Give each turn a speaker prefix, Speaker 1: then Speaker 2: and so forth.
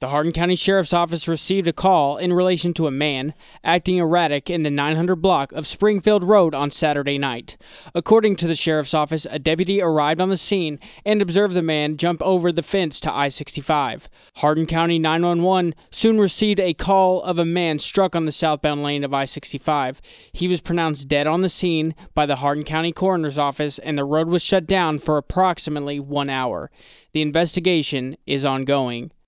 Speaker 1: The Hardin County Sheriff's Office received a call in relation to a man acting erratic in the 900 block of Springfield Road on Saturday night. According to the Sheriff's Office, a deputy arrived on the scene and observed the man jump over the fence to I 65. Hardin County 911 soon received a call of a man struck on the southbound lane of I 65. He was pronounced dead on the scene by the Hardin County Coroner's Office, and the road was shut down for approximately one hour. The investigation is ongoing.